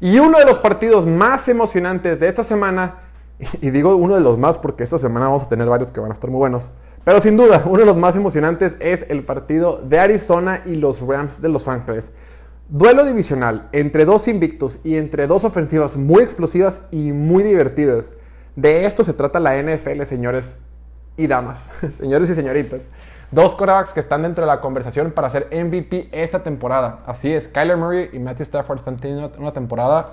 Y uno de los partidos más emocionantes de esta semana, y digo uno de los más porque esta semana vamos a tener varios que van a estar muy buenos, pero sin duda uno de los más emocionantes es el partido de Arizona y los Rams de Los Ángeles. Duelo divisional entre dos invictos y entre dos ofensivas muy explosivas y muy divertidas. De esto se trata la NFL, señores y damas, señores y señoritas. Dos quarterbacks que están dentro de la conversación para ser MVP esta temporada. Así es, Kyler Murray y Matthew Stafford están teniendo una temporada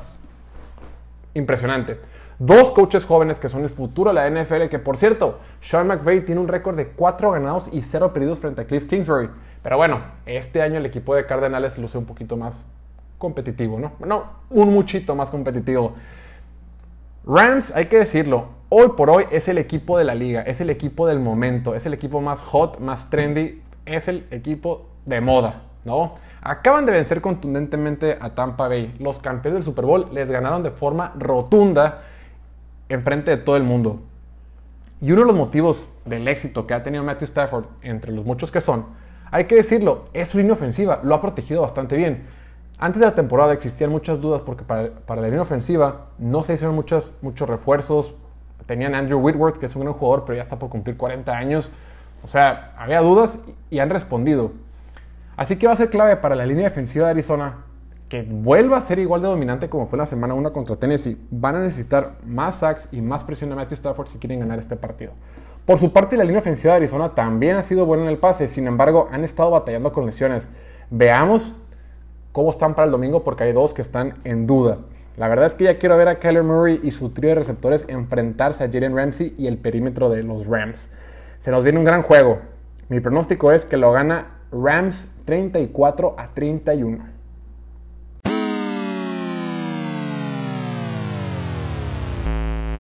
impresionante. Dos coaches jóvenes que son el futuro de la NFL, que por cierto, Sean McVay tiene un récord de 4 ganados y 0 perdidos frente a Cliff Kingsbury. Pero bueno, este año el equipo de Cardenales luce un poquito más competitivo, ¿no? No, un muchito más competitivo. Rams, hay que decirlo, hoy por hoy es el equipo de la liga, es el equipo del momento, es el equipo más hot, más trendy, es el equipo de moda, ¿no? Acaban de vencer contundentemente a Tampa Bay. Los campeones del Super Bowl les ganaron de forma rotunda enfrente de todo el mundo. Y uno de los motivos del éxito que ha tenido Matthew Stafford, entre los muchos que son, hay que decirlo, es su línea ofensiva, lo ha protegido bastante bien. Antes de la temporada existían muchas dudas porque para, la línea ofensiva no se hicieron muchos refuerzos. Tenían Andrew Whitworth, que es un gran jugador, pero ya está por cumplir 40 años. O sea, había dudas y han respondido. Así que va a ser clave para la línea defensiva de Arizona que vuelva a ser igual de dominante como fue la semana 1 contra Tennessee. Van a necesitar más sacks y más presión de Matthew Stafford si quieren ganar este partido. Por su parte, la línea ofensiva de Arizona también ha sido buena en el pase, sin embargo, han estado batallando con lesiones. Veamos cómo están para el domingo porque hay dos que están en duda. La verdad es que ya quiero ver a Kyler Murray y su trío de receptores enfrentarse a Jalen Ramsey y el perímetro de los Rams. Se nos viene un gran juego. Mi pronóstico es que lo gana Rams 34 a 31.